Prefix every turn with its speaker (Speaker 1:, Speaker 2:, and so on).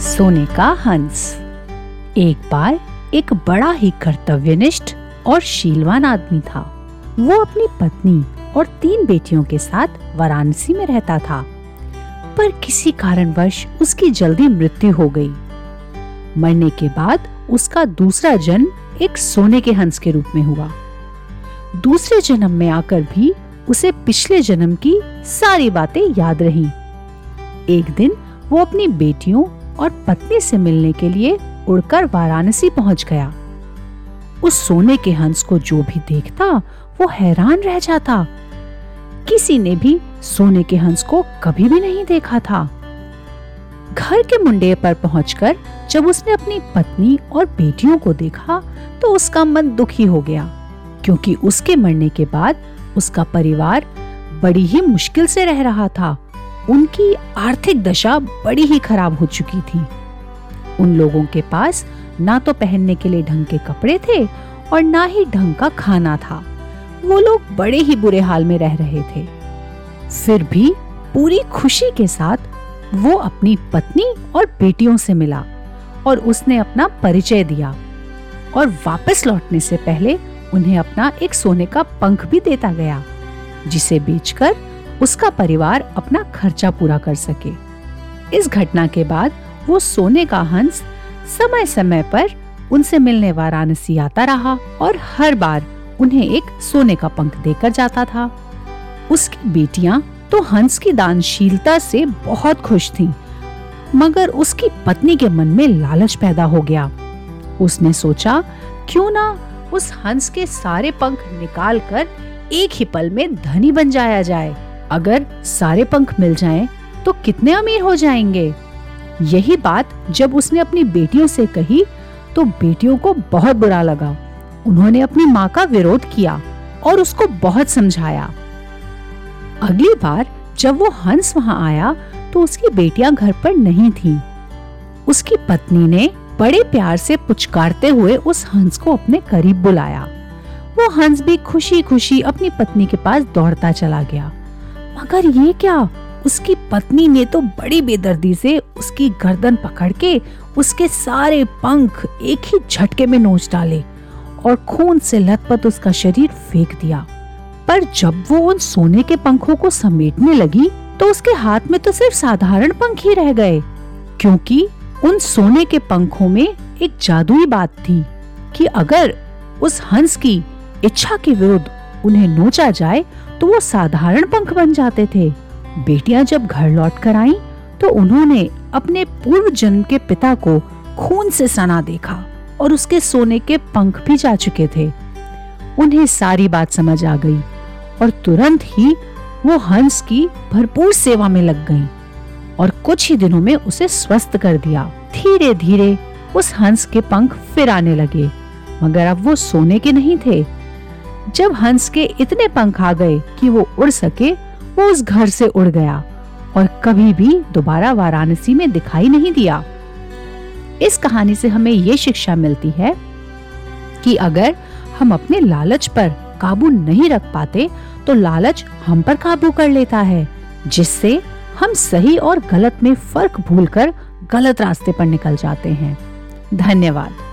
Speaker 1: सोने का हंस। एक बार एक बड़ा ही कर्तव्यनिष्ठ और शीलवान आदमी था। वो अपनी पत्नी और तीन बेटियों के साथ वाराणसी में रहता था। पर किसी कारणवश उसकी जल्दी मृत्यु हो गई। मरने के बाद उसका दूसरा जन्म एक सोने के हंस के रूप में हुआ। दूसरे जन्म में आकर भी उसे पिछले जन्म की सारी बातें याद रही। एक दिन वो अपनी बेटियों और पत्नी से मिलने के लिए उड़कर वाराणसी पहुँच गया। उस सोने के हंस को जो भी देखता, वो हैरान रह जाता। किसी ने भी सोने के हंस को कभी भी नहीं देखा था। घर के मुंडे पर पहुंचकर जब उसने अपनी पत्नी और बेटियों को देखा तो उसका मन दुखी हो गया, क्योंकि उसके मरने के बाद उसका परिवार बड़ी ही मुश्किल से रह रहा था। उनकी आर्थिक दशा बड़ी ही खराब हो चुकी थी। उन लोगों के पास ना तो पहनने के लिए ढंग के कपड़े थे और ना ही ढंग का खाना था। वो लोग बड़े ही बुरे हाल में रह रहे थे। फिर भी पूरी खुशी के साथ वो अपनी पत्नी और बेटियों से मिला और उसने अपना परिचय दिया और वापस लौटने से पहले उन्हें अपना एक सोने का पंख भी देता गया, जिसे बेचकर उसका परिवार अपना खर्चा पूरा कर सके। इस घटना के बाद वो सोने का हंस समय समय पर उनसे मिलने वाराणसी आता रहा और हर बार उन्हें एक सोने का पंख देकर जाता था। उसकी बेटियाँ तो हंस की दानशीलता से बहुत खुश थीं, मगर उसकी पत्नी के मन में लालच पैदा हो गया। उसने सोचा क्यों ना उस हंस के सारे पंख निकाल कर एक ही पल में धनी बन जाया जाए? अगर सारे पंख मिल जाएँ, तो कितने अमीर हो जाएँगे? यही बात जब उसने अपनी बेटियों से कही तो बेटियों को बहुत बुरा लगा। उन्होंने अपनी माँ का विरोध किया और उसको बहुत समझाया। अगली बार जब वो हंस वहाँ आया तो उसकी बेटियाँ घर पर नहीं थीं। उसकी पत्नी ने बड़े प्यार से पुचकारते हुए उस हंस को अपने करीब बुलाया। वो हंस भी खुशी खुशी अपनी पत्नी के पास दौड़ता चला गया। मगर ये क्या? उसकी पत्नी ने तो बड़ी बेदर्दी से उसकी गर्दन पकड़ के उसके सारे पंख एक ही झटके में नोच डाले और खून से लथपथ उसका शरीर फेंक दिया। पर जब वो उन सोने के पंखों को समेटने लगी तो उसके हाथ में तो सिर्फ़ साधारण पंख ही रह गए, क्योंकि उन सोने के पंखों में एक जादुई बात थी कि अगर उस हंस की इच्छा के विरुद्ध उन्हें नोचा जाए तो वो साधारण पंख बन जाते थे। बेटियाँ जब घर लौट कर आई तो उन्होंने अपने पूर्व जन्म के पिता को खून से सना देखा और उसके सोने के पंख भी जा चुके थे। उन्हें सारी बात समझ आ गई और तुरंत ही वो हंस की भरपूर सेवा में लग गईं और कुछ ही दिनों में उसे स्वस्थ कर दिया। धीरे धीरे उस हंस के पंख फिर आने लगे, मगर अब वो सोने के नहीं थे। जब हंस के इतने पंख आ गए कि वो उड़ सके, वो उस घर से उड़ गया और कभी भी दोबारा वाराणसी में दिखाई नहीं दिया। इस कहानी से हमें ये शिक्षा मिलती है कि अगर हम अपने लालच पर काबू नहीं रख पाते तो लालच हम पर काबू कर लेता है, जिससे हम सही और गलत में फ़र्क भूलकर गलत रास्ते पर निकल जाते हैं। धन्यवाद।